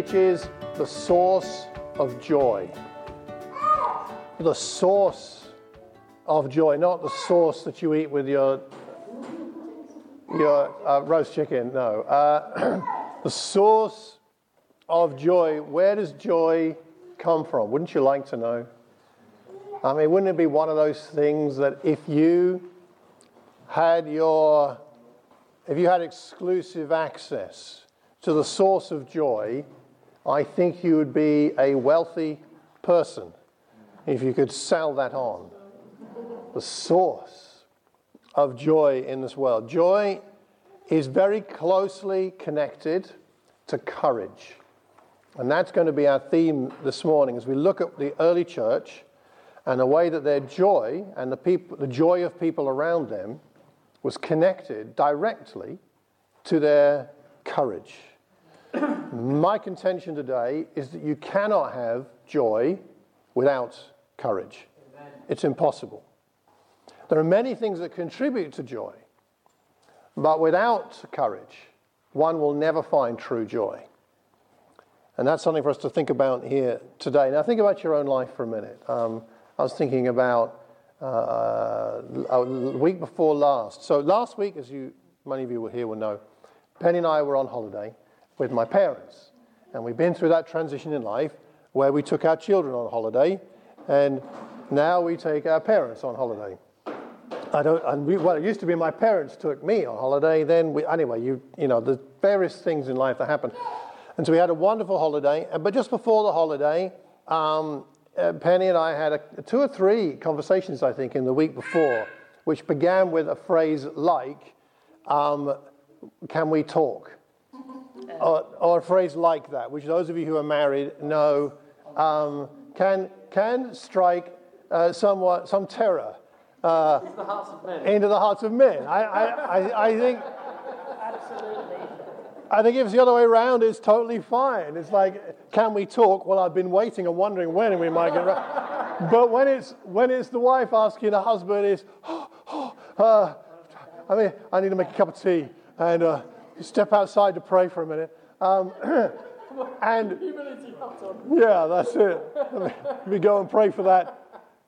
which is the source of joy. The source of joy, not the sauce that you eat with your your uh, roast chicken. No, uh, the source of joy. Where does joy come from? Wouldn't you like to know? I mean, wouldn't it be one of those things that if you had your, if you had exclusive access to the source of joy, I think you would be a wealthy person if you could sell that on. The source of joy in this world. Joy is very closely connected to courage. And that's going to be our theme this morning as we look at the early church and the way that their joy and the, people, the joy of people around them was connected directly to their courage. My contention today is that you cannot have joy without courage. Amen. It's impossible. There are many things that contribute to joy, but without courage, one will never find true joy. And that's something for us to think about here today. Now, think about your own life for a minute. Um, I was thinking about uh, a week before last. So, last week, as you, many of you were here will know, Penny and I were on holiday with my parents. And we've been through that transition in life where we took our children on holiday, and now we take our parents on holiday. I don't, and we, well, it used to be my parents took me on holiday. Then we, anyway, you, you know, the various things in life that happen. And so we had a wonderful holiday. But just before the holiday, um, uh, Penny and I had a, two or three conversations, I think, in the week before, which began with a phrase like, um, Can we talk? Or, or, a phrase like that, which those of you who are married know um, can, can strike uh, somewhat, some terror uh, into the hearts of men. Into the hearts of men. I, I, I, I think. Absolutely. I think if it's the other way around, it's totally fine. It's like, can we talk? Well, I've been waiting and wondering when we might get around. but when it's, when it's the wife asking the husband, is, oh, oh, uh, I mean, I need to make a cup of tea and uh, step outside to pray for a minute. Um, and yeah, that's it. We go and pray for that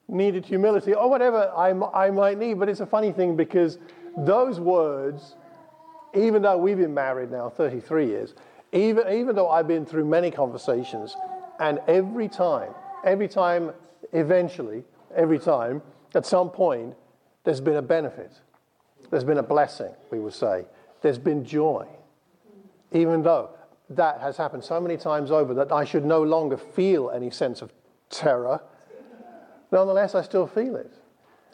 needed humility or whatever I, I might need. But it's a funny thing because those words even though we've been married now 33 years, even, even though I've been through many conversations, and every time, every time, eventually, every time, at some point, there's been a benefit. There's been a blessing, we would say. There's been joy. Even though that has happened so many times over that I should no longer feel any sense of terror, nonetheless, I still feel it.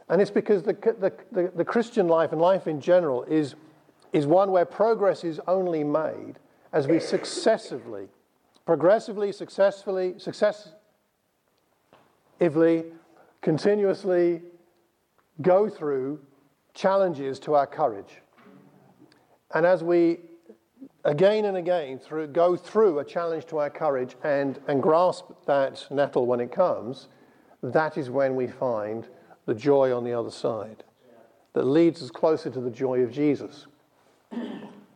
And it's because the, the, the, the Christian life and life in general is is one where progress is only made as we successively, progressively, successfully, successively, continuously go through challenges to our courage. And as we again and again through, go through a challenge to our courage and, and grasp that nettle when it comes, that is when we find the joy on the other side that leads us closer to the joy of Jesus.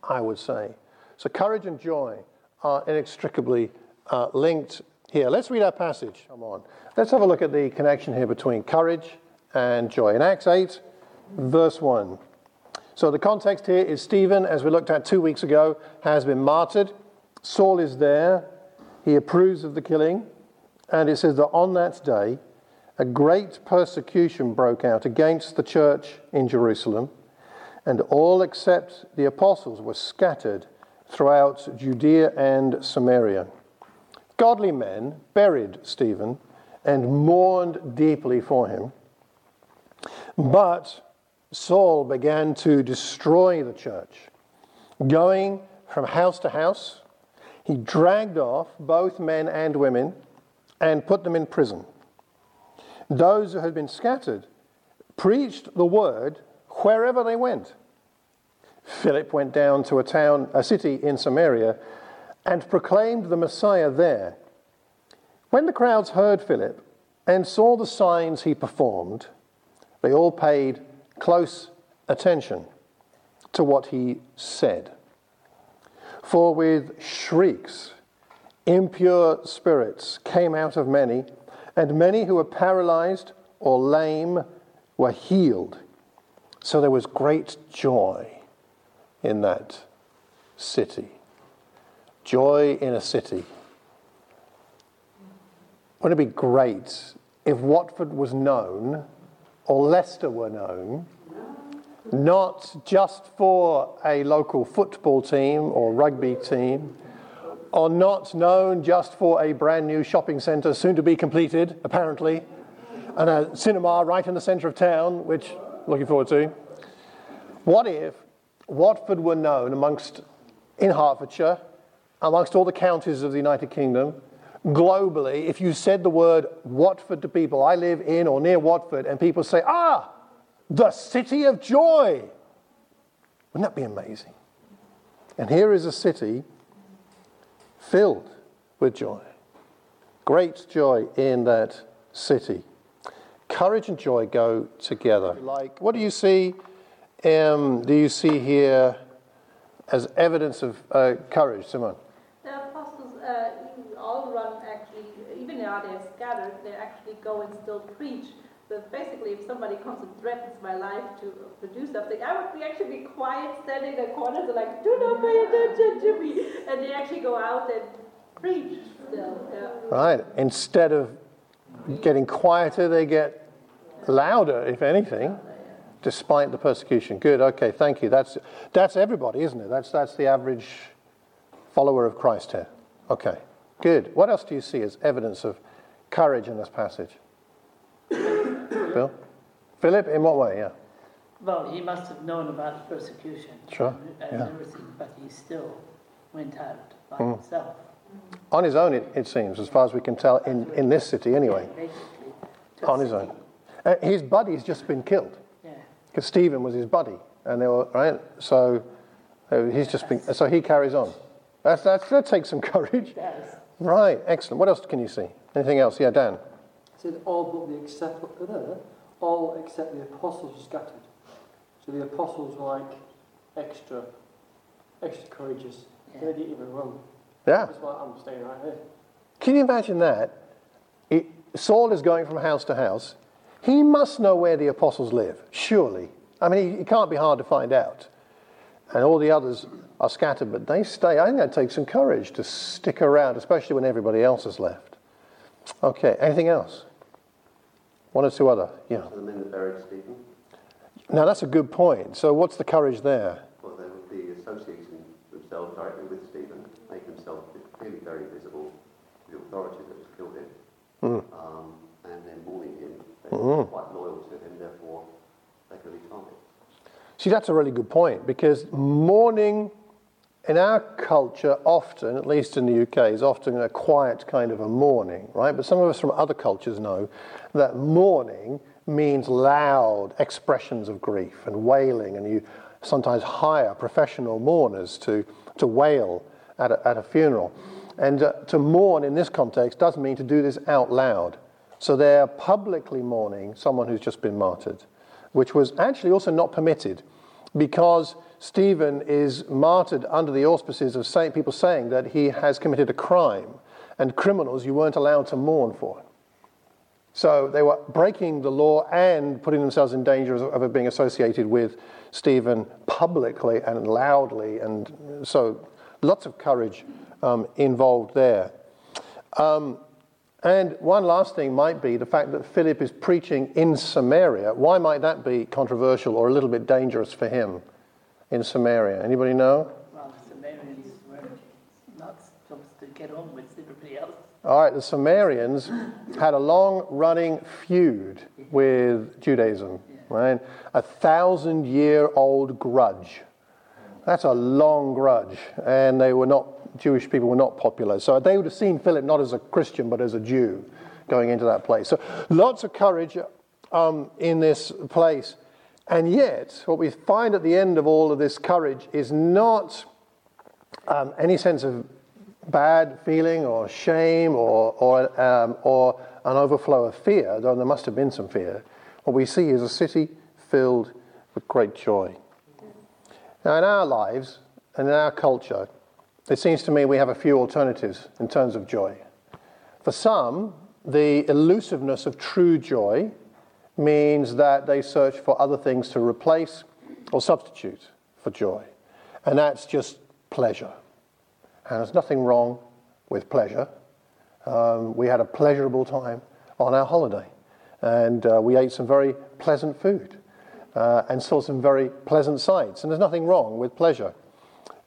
I would say. So courage and joy are inextricably uh, linked here. Let's read our passage. Come on. Let's have a look at the connection here between courage and joy. In Acts 8, verse 1. So the context here is Stephen, as we looked at two weeks ago, has been martyred. Saul is there. He approves of the killing. And it says that on that day, a great persecution broke out against the church in Jerusalem and all except the apostles were scattered throughout Judea and Samaria. Godly men buried Stephen and mourned deeply for him. But Saul began to destroy the church. Going from house to house, he dragged off both men and women and put them in prison. Those who had been scattered preached the word wherever they went. Philip went down to a town, a city in Samaria, and proclaimed the Messiah there. When the crowds heard Philip and saw the signs he performed, they all paid close attention to what he said. For with shrieks impure spirits came out of many, and many who were paralyzed or lame were healed. So there was great joy in that city. Joy in a city. Wouldn't it be great if Watford was known or Leicester were known not just for a local football team or rugby team, or not known just for a brand new shopping centre soon to be completed, apparently, and a cinema right in the centre of town, which looking forward to. What if Watford were known amongst in Hertfordshire, amongst all the counties of the United Kingdom, globally, if you said the word Watford to people, I live in or near Watford, and people say, ah, the city of joy. Wouldn't that be amazing? And here is a city filled with joy. Great joy in that city. Courage and joy go together. Like, what do you see? Um, do you see here as evidence of uh, courage, Simon? The apostles uh, all run actually, even though they're scattered, they actually go and still preach so basically, if somebody comes and threatens my life to, to do something, I would be actually be quiet, standing in the corners, and like, do not pay attention to me. And they actually go out and preach still. Yeah. Right. Instead of getting quieter, they get louder, if anything, despite the persecution. Good. Okay. Thank you. That's that's everybody, isn't it? That's that's the average follower of Christ here. Okay. Good. What else do you see as evidence of courage in this passage? Bill? Philip, in what way? Yeah. Well, he must have known about persecution sure. and, yeah. everything, but he still went out by mm. himself. On his own, it, it, seems, as far as we can tell, in, in this city anyway. Basically, On his own. Uh, his buddy's just been killed. Yeah. Because Stephen was his buddy, and they were right. So uh, he's just been. So he carries on. That's, that's, that takes some courage. Right. Excellent. What else can you see? Anything else? Yeah, Dan said all but the except uh, all except the apostles were scattered. So the apostles were like extra, extra courageous. Yeah. They didn't even run. Yeah. That's why I'm staying right here. Can you imagine that? It, Saul is going from house to house. He must know where the apostles live, surely. I mean, it can't be hard to find out. And all the others are scattered, but they stay. I think that takes some courage to stick around, especially when everybody else has left. Okay, anything else? One or two other, yeah. So the men that buried Stephen? Now that's a good point. So what's the courage there? Well, they would be associating themselves directly with Stephen, make himself clearly very visible to the authority that has killed him, mm. um, and then mourning him. They mm. quite loyal to him, therefore they could be targeted. See, that's a really good point because mourning in our culture, often, at least in the UK, is often a quiet kind of a mourning, right? But some of us from other cultures know that mourning means loud expressions of grief and wailing, and you sometimes hire professional mourners to, to wail at a, at a funeral. And uh, to mourn in this context does mean to do this out loud. So they're publicly mourning someone who's just been martyred, which was actually also not permitted because Stephen is martyred under the auspices of people saying that he has committed a crime, and criminals you weren't allowed to mourn for. So they were breaking the law and putting themselves in danger of, of being associated with Stephen publicly and loudly, and so lots of courage um, involved there. Um, and one last thing might be the fact that Philip is preaching in Samaria. Why might that be controversial or a little bit dangerous for him? in Samaria? Anybody know? Well, Samaritans were not supposed to get on with everybody else. All right, the Samaritans had a long running feud with Judaism, yeah. right? A thousand year old grudge. That's a long grudge, and they were not, Jewish people were not popular. So they would have seen Philip not as a Christian, but as a Jew going into that place. So lots of courage um, in this place. And yet, what we find at the end of all of this courage is not um, any sense of bad feeling or shame or, or, um, or an overflow of fear, though there must have been some fear. What we see is a city filled with great joy. Now, in our lives and in our culture, it seems to me we have a few alternatives in terms of joy. For some, the elusiveness of true joy means that they search for other things to replace or substitute for joy. And that's just pleasure. And there's nothing wrong with pleasure. Um, we had a pleasurable time on our holiday, and uh, we ate some very pleasant food uh, and saw some very pleasant sights. And there's nothing wrong with pleasure.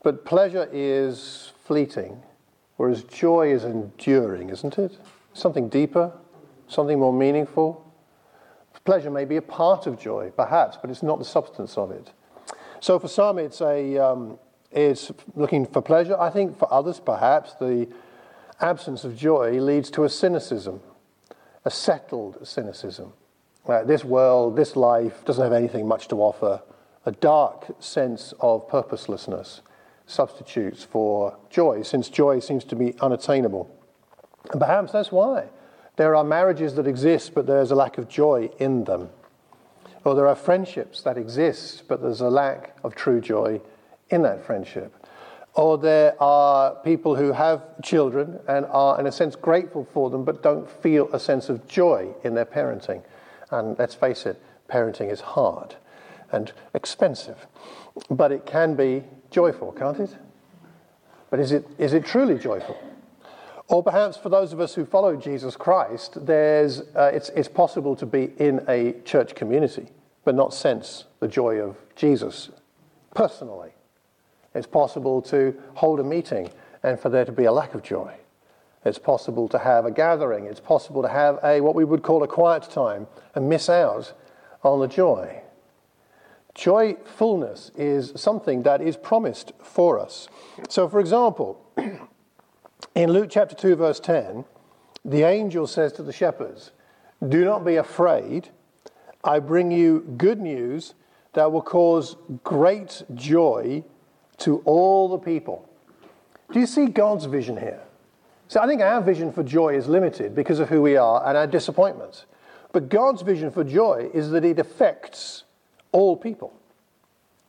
But pleasure is fleeting, whereas joy is enduring, isn't it? Something deeper, something more meaningful. Pleasure may be a part of joy, perhaps, but it's not the substance of it. So for some, it's a um, it's looking for pleasure. I think for others, perhaps the absence of joy leads to a cynicism, a settled cynicism. This world, this life doesn't have anything much to offer. A dark sense of purposelessness substitutes for joy, since joy seems to be unattainable. And perhaps that's why there are marriages that exist, but there's a lack of joy in them. Or there are friendships that exist, but there's a lack of true joy in that friendship. Or there are people who have children and are, in a sense, grateful for them, but don't feel a sense of joy in their parenting. And let's face it, parenting is hard and expensive. But it can be joyful, can't it? But is it, is it truly joyful? Or perhaps for those of us who follow Jesus Christ, there's, uh, it's, it's possible to be in a church community, but not sense the joy of Jesus personally. It's possible to hold a meeting and for there to be a lack of joy. It's possible to have a gathering. It's possible to have a what we would call a quiet time and miss out on the joy. Joyfulness is something that is promised for us. So, for example, in Luke chapter 2, verse 10, the angel says to the shepherds, Do not be afraid. I bring you good news that will cause great joy to all the people. Do you see God's vision here? So I think our vision for joy is limited because of who we are and our disappointments. But God's vision for joy is that it affects all people.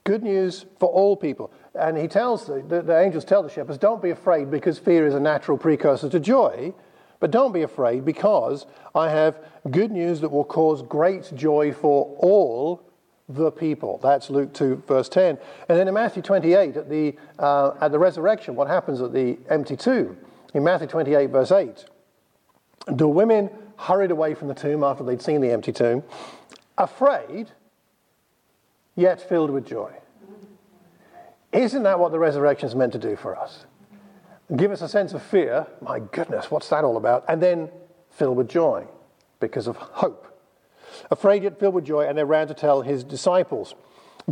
Good news for all people. And he tells the, the, the angels tell the shepherds, don't be afraid because fear is a natural precursor to joy. But don't be afraid because I have good news that will cause great joy for all the people. That's Luke 2, verse 10. And then in Matthew 28, at the, uh, at the resurrection, what happens at the empty tomb? In Matthew 28, verse 8, the women hurried away from the tomb after they'd seen the empty tomb, afraid, yet filled with joy. Isn't that what the resurrection is meant to do for us? Give us a sense of fear. My goodness, what's that all about? And then fill with joy because of hope afraid yet filled with joy, and they ran to tell his disciples.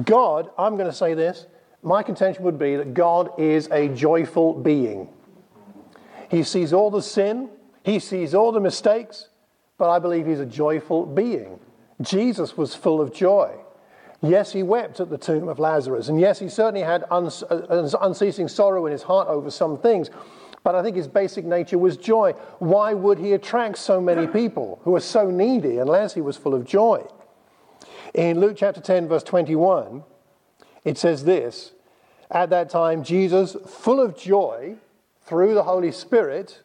God, I'm going to say this, my contention would be that God is a joyful being. He sees all the sin, he sees all the mistakes, but I believe he's a joyful being. Jesus was full of joy. Yes, he wept at the tomb of Lazarus, and yes, he certainly had unceasing sorrow in his heart over some things, but I think his basic nature was joy. Why would he attract so many people who are so needy unless he was full of joy? In Luke chapter 10, verse 21, it says this At that time, Jesus, full of joy through the Holy Spirit,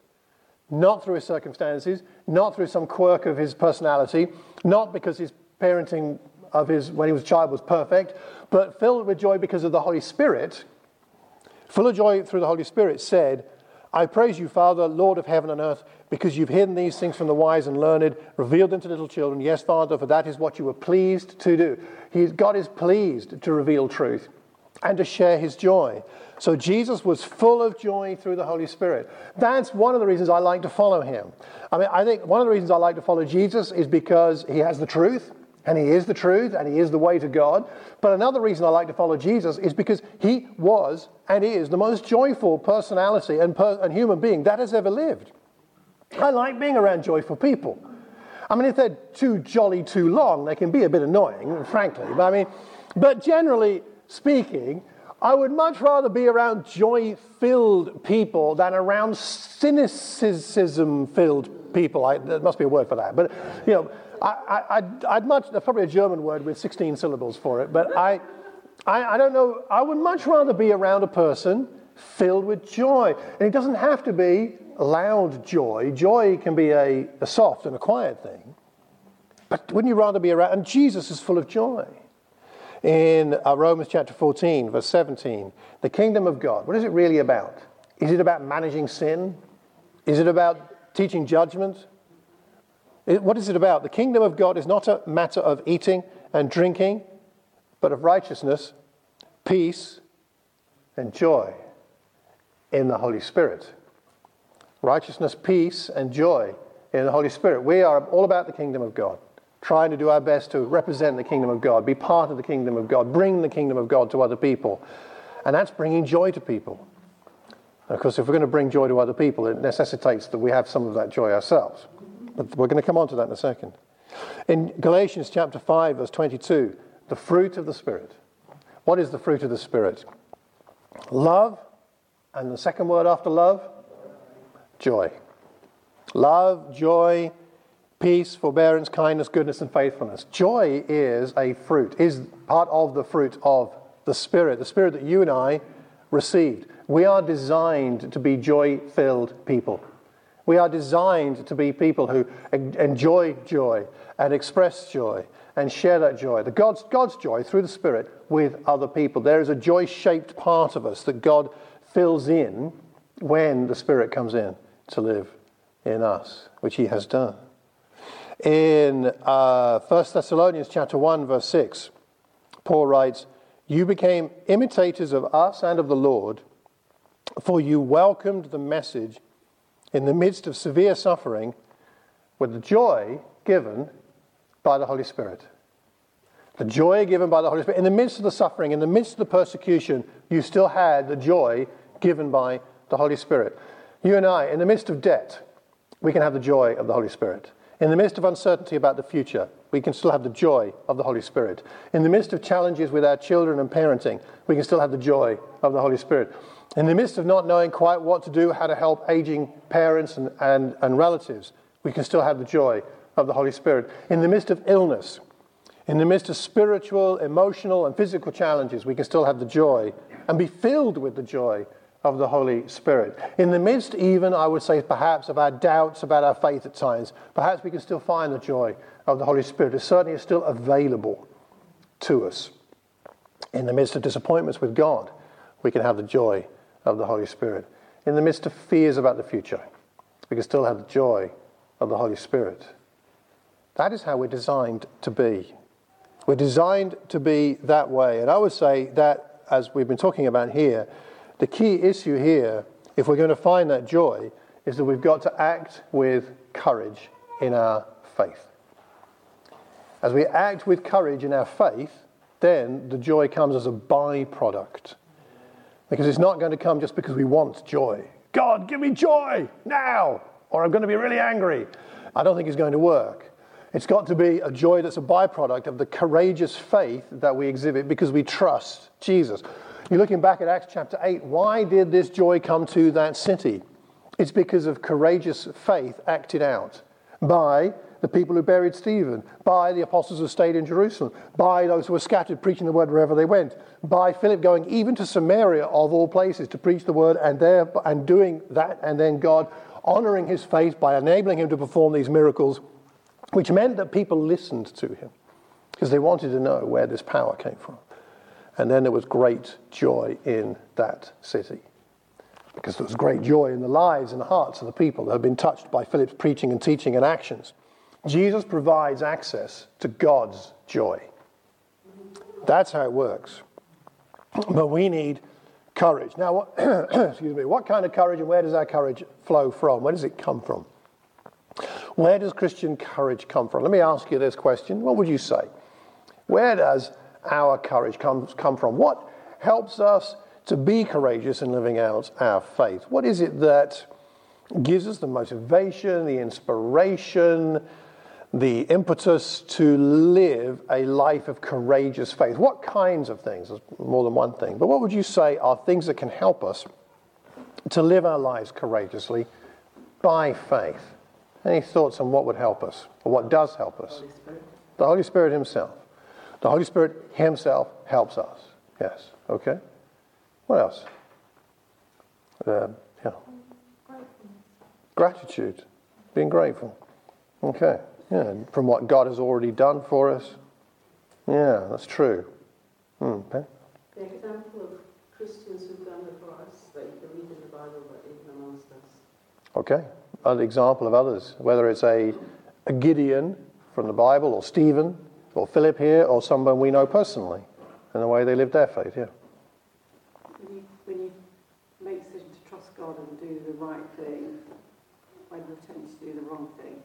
not through his circumstances, not through some quirk of his personality, not because his parenting of his when he was a child was perfect, but filled with joy because of the Holy Spirit, full of joy through the Holy Spirit, said, I praise you, Father, Lord of heaven and earth, because you've hidden these things from the wise and learned, revealed them to little children. Yes, Father, for that is what you were pleased to do. He, God is pleased to reveal truth and to share his joy. So Jesus was full of joy through the Holy Spirit. That's one of the reasons I like to follow him. I mean, I think one of the reasons I like to follow Jesus is because he has the truth. And he is the truth and he is the way to God. But another reason I like to follow Jesus is because he was and is the most joyful personality and, per- and human being that has ever lived. I like being around joyful people. I mean, if they're too jolly too long, they can be a bit annoying, frankly. But I mean, but generally speaking, I would much rather be around joy filled people than around cynicism filled people. I, there must be a word for that. But, you know, I, would much, that's probably a German word with 16 syllables for it, but I, I, I don't know, I would much rather be around a person filled with joy. And it doesn't have to be loud joy. Joy can be a, a soft and a quiet thing. But wouldn't you rather be around? And Jesus is full of joy. In uh, Romans chapter 14, verse 17, the kingdom of God, what is it really about? Is it about managing sin? Is it about teaching judgment? What is it about? The kingdom of God is not a matter of eating and drinking, but of righteousness, peace, and joy in the Holy Spirit. Righteousness, peace, and joy in the Holy Spirit. We are all about the kingdom of God, trying to do our best to represent the kingdom of God, be part of the kingdom of God, bring the kingdom of God to other people. And that's bringing joy to people. Of course, if we're going to bring joy to other people, it necessitates that we have some of that joy ourselves. We're going to come on to that in a second. In Galatians chapter 5, verse 22, the fruit of the Spirit. What is the fruit of the Spirit? Love, and the second word after love? Joy. Love, joy, peace, forbearance, kindness, goodness, and faithfulness. Joy is a fruit, is part of the fruit of the Spirit, the Spirit that you and I received. We are designed to be joy filled people. We are designed to be people who enjoy joy and express joy and share that joy, the God's, God's joy through the Spirit with other people. There is a joy shaped part of us that God fills in when the Spirit comes in to live in us, which He has done. In uh, 1 Thessalonians chapter 1, verse 6, Paul writes, You became imitators of us and of the Lord, for you welcomed the message in the midst of severe suffering with the joy given by the Holy Spirit. The joy given by the Holy Spirit. In the midst of the suffering, in the midst of the persecution, you still had the joy given by the Holy Spirit. You and I, in the midst of debt, we can have the joy of the Holy Spirit. In the midst of uncertainty about the future, we can still have the joy of the Holy Spirit. In the midst of challenges with our children and parenting, we can still have the joy of the Holy Spirit. In the midst of not knowing quite what to do, how to help aging parents and, and, and relatives, we can still have the joy of the Holy Spirit. In the midst of illness, in the midst of spiritual, emotional, and physical challenges, we can still have the joy and be filled with the joy of the Holy Spirit. In the midst, even, I would say, perhaps, of our doubts about our faith at times, perhaps we can still find the joy of the Holy Spirit. It certainly is still available to us. In the midst of disappointments with God, we can have the joy of the Holy Spirit. In the midst of fears about the future, we can still have the joy of the Holy Spirit. That is how we're designed to be. We're designed to be that way. And I would say that, as we've been talking about here, the key issue here, if we're going to find that joy, is that we've got to act with courage in our faith. As we act with courage in our faith, then the joy comes as a byproduct. Because it's not going to come just because we want joy. God, give me joy now, or I'm going to be really angry. I don't think it's going to work. It's got to be a joy that's a byproduct of the courageous faith that we exhibit because we trust Jesus. You're looking back at Acts chapter 8. Why did this joy come to that city? It's because of courageous faith acted out by the people who buried Stephen, by the apostles who stayed in Jerusalem, by those who were scattered preaching the word wherever they went, by Philip going even to Samaria of all places to preach the word and there and doing that, and then God honoring his faith by enabling him to perform these miracles, which meant that people listened to him because they wanted to know where this power came from. And then there was great joy in that city. Because there was great joy in the lives and the hearts of the people that had been touched by Philip's preaching and teaching and actions. Jesus provides access to God's joy. That's how it works. But we need courage. Now, what, excuse me, what kind of courage and where does our courage flow from? Where does it come from? Where does Christian courage come from? Let me ask you this question. What would you say? Where does our courage comes come from? What helps us to be courageous in living out our faith? What is it that gives us the motivation, the inspiration, the impetus to live a life of courageous faith? What kinds of things? There's more than one thing. But what would you say are things that can help us to live our lives courageously by faith? Any thoughts on what would help us, or what does help us? Holy The Holy Spirit Himself. The Holy Spirit Himself helps us. Yes. Okay. What else? Uh, yeah. Gratitude, being grateful. Okay. Yeah, from what God has already done for us. Yeah, that's true. Hmm, ben? The example of Christians who've done it for us, that you can read in the Bible, but even amongst us. Okay. An example of others, whether it's a, a Gideon from the Bible, or Stephen, or Philip here, or someone we know personally, and the way they lived their faith. Yeah. When you, when you make decision to trust God and do the right thing, when you're tempted to do the wrong thing,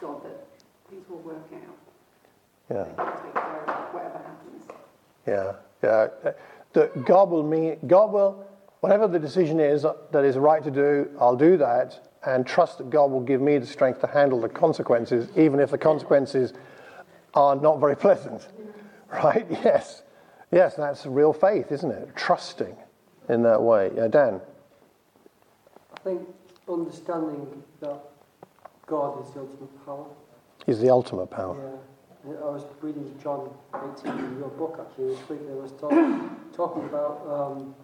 God that things will work out. Yeah. Take care of whatever happens. Yeah, yeah. That God will mean God will whatever the decision is that is right to do, I'll do that and trust that God will give me the strength to handle the consequences, even if the consequences are not very pleasant. Right? Yes. Yes, that's real faith, isn't it? Trusting in that way. Yeah, Dan. I think understanding that God is the ultimate power. He's the ultimate power. Yeah. I was reading John 18 in your book actually this week. They was talk, talking about um,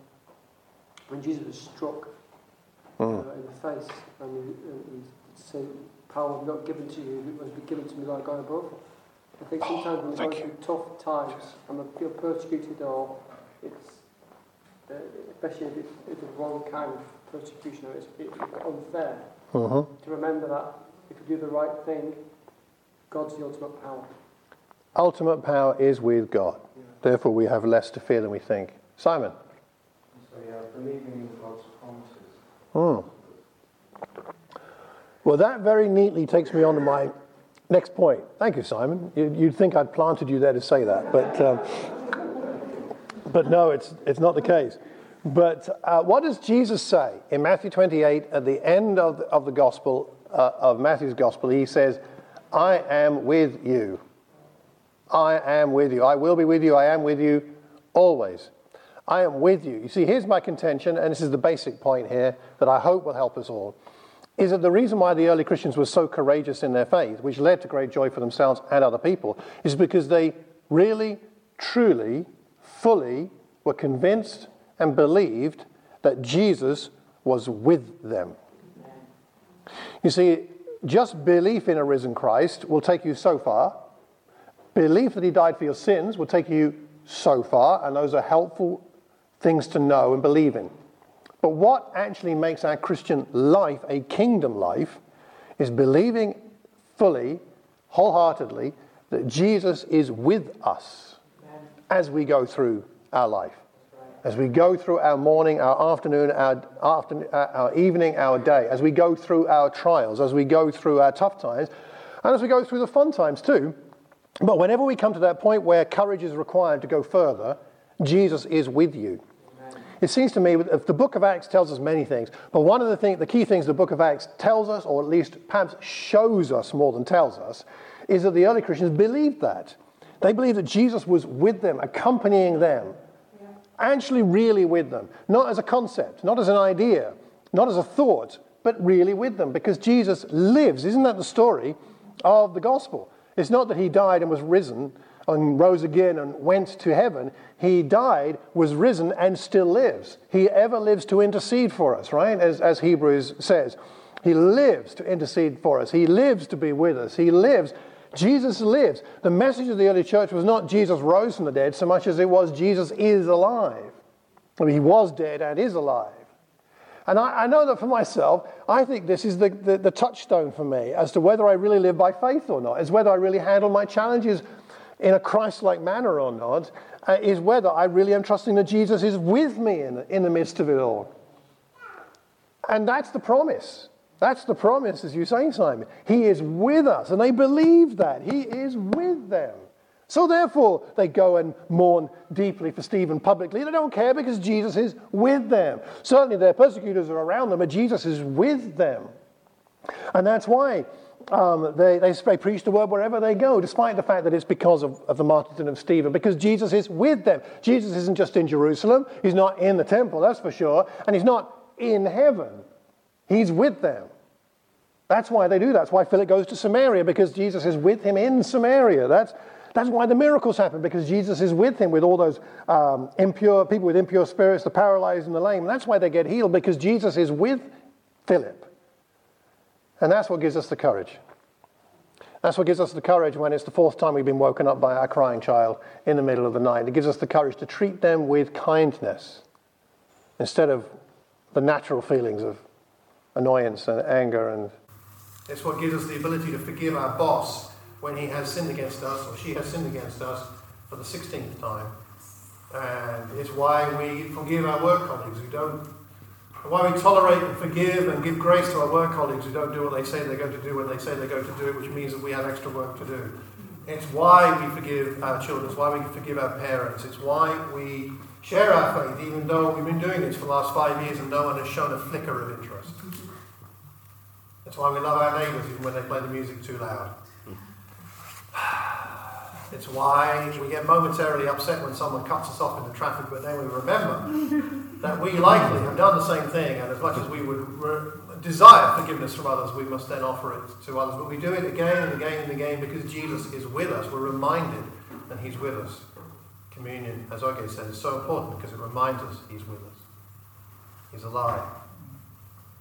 when Jesus was struck uh, in the face and he, and he said, "Power not given to you; it must be given to me like God above." I think sometimes when we're going through tough times and we feel persecuted, or it's uh, especially if it's, it's the wrong kind of persecution or it's, it's unfair, Mhm. to remember that if you do the right thing, God's the ultimate power. Ultimate power is with God. Therefore, we have less to fear than we think. Simon. So yeah, believing in God's promises. Hmm. Well, that very neatly takes me on to my next point. Thank you, Simon. You- You'd think I'd planted you there to say that, but, um, but no, it's, it's not the case. But uh, what does Jesus say in Matthew 28 at the end of the, of the gospel, uh, of Matthew's gospel? He says, I am with you. I am with you. I will be with you. I am with you always. I am with you. You see, here's my contention, and this is the basic point here that I hope will help us all is that the reason why the early Christians were so courageous in their faith, which led to great joy for themselves and other people, is because they really, truly, fully were convinced and believed that Jesus was with them. You see, just belief in a risen Christ will take you so far. Belief that he died for your sins will take you so far, and those are helpful things to know and believe in. But what actually makes our Christian life a kingdom life is believing fully, wholeheartedly, that Jesus is with us as we go through our life. As we go through our morning, our afternoon, our, afternoon, uh, our evening, our day, as we go through our trials, as we go through our tough times, and as we go through the fun times too. But whenever we come to that point where courage is required to go further, Jesus is with you. It seems to me if the book of Acts tells us many things, but one of the, thing, the key things the book of Acts tells us, or at least perhaps shows us more than tells us, is that the early Christians believed that. They believed that Jesus was with them, accompanying them, actually really with them, not as a concept, not as an idea, not as a thought, but really with them, because Jesus lives. Isn't that the story of the gospel? It's not that he died and was risen and rose again and went to heaven. He died, was risen, and still lives. He ever lives to intercede for us, right? As, as Hebrews says. He lives to intercede for us. He lives to be with us. He lives. Jesus lives. The message of the early church was not Jesus rose from the dead so much as it was Jesus is alive. I mean, he was dead and is alive. And I, I know that for myself, I think this is the, the, the touchstone for me as to whether I really live by faith or not, is whether I really handle my challenges in a Christ like manner or not, uh, is whether I really am trusting that Jesus is with me in, in the midst of it all. And that's the promise. That's the promise, as you say, Simon. He is with us, and they believe that. He is with them. So therefore, they go and mourn deeply for Stephen publicly. They don't care because Jesus is with them. Certainly, their persecutors are around them, but Jesus is with them. And that's why um, they, they, they preach the word wherever they go, despite the fact that it's because of, of the martyrdom of Stephen, because Jesus is with them. Jesus isn't just in Jerusalem, he's not in the temple, that's for sure, and he's not in heaven. He's with them. That's why they do that. That's why Philip goes to Samaria, because Jesus is with him in Samaria. That's, That's why the miracles happen, because Jesus is with him, with all those um, impure people with impure spirits, the paralyzed and the lame. That's why they get healed, because Jesus is with Philip. And that's what gives us the courage. That's what gives us the courage when it's the fourth time we've been woken up by our crying child in the middle of the night. It gives us the courage to treat them with kindness instead of the natural feelings of annoyance and anger and it's what gives us the ability to forgive our boss when he has sinned against us or she has sinned against us for the 16th time. And it's why we forgive our work colleagues who don't, why we tolerate and forgive and give grace to our work colleagues who don't do what they say they're going to do when they say they're going to do it, which means that we have extra work to do. It's why we forgive our children, it's why we forgive our parents, it's why we share our faith, even though we've been doing this for the last five years and no one has shown a flicker of interest. That's why we love our neighbours even when they play the music too loud. It's why we get momentarily upset when someone cuts us off in the traffic, but then we remember that we likely have done the same thing, and as much as we would re- desire forgiveness from others, we must then offer it to others. But we do it again and again and again because Jesus is with us. We're reminded that He's with us. Communion, as Oge said, is so important because it reminds us He's with us. He's alive.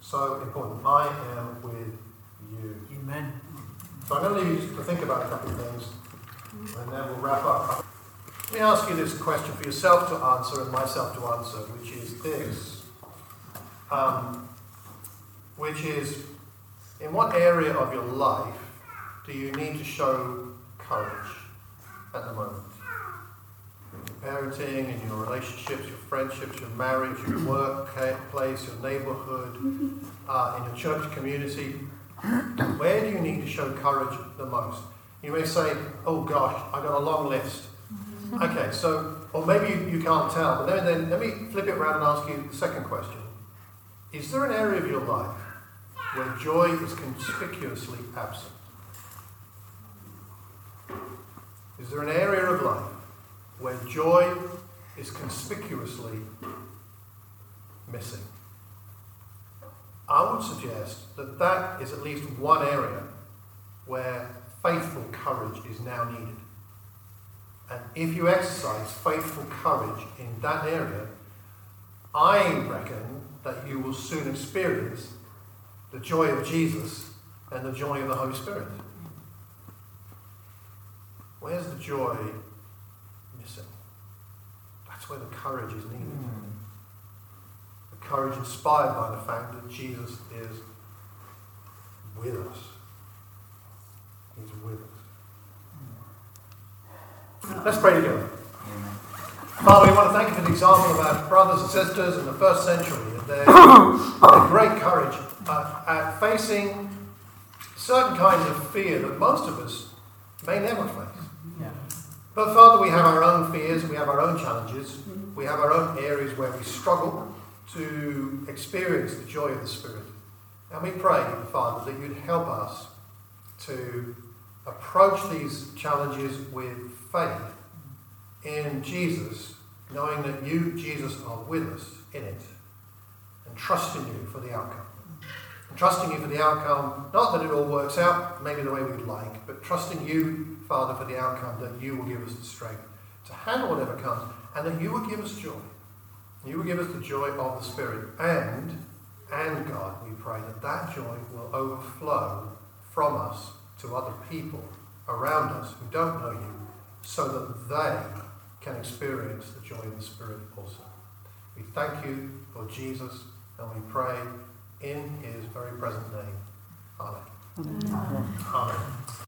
So important. I am with you. Amen. So I'm going to leave you to think about a couple of things, and then we'll wrap up. Let me ask you this question for yourself to answer and myself to answer, which is this. Um, which is, in what area of your life do you need to show courage at the moment? Parenting and your relationships, your friendships, your marriage, your workplace, your neighborhood, uh, in your church community. Where do you need to show courage the most? You may say, oh gosh, I've got a long list. Okay, so, or maybe you, you can't tell, but then, then let me flip it around and ask you the second question. Is there an area of your life where joy is conspicuously absent? Is there an area of life where joy is conspicuously missing? I would suggest that that is at least one area where faithful courage is now needed. And if you exercise faithful courage in that area, I reckon that you will soon experience the joy of Jesus and the joy of the Holy Spirit. Where's the joy where the courage is needed. The courage inspired by the fact that Jesus is with us. He's with us. Let's pray together. Father, we want to thank you for the example of our brothers and sisters in the first century and their, great courage uh, at facing certain kinds of fear that most of us may never face. But Father, we have our own fears, we have our own challenges, mm-hmm. we have our own areas where we struggle to experience the joy of the Spirit. And we pray, Father, that you'd help us to approach these challenges with faith in Jesus, knowing that you, Jesus, are with us in it, and trusting you for the outcome. And trusting you for the outcome, not that it all works out maybe the way we'd like, but trusting you, Father, for the outcome, that you will give us the strength to handle whatever comes, and that you will give us joy. You will give us the joy of the Spirit. And, and God, we pray that that joy will overflow from us to other people around us who don't know you, so that they can experience the joy of the Spirit also. We thank you for Jesus, and we pray in his very present name. Amen. Amen. Amen.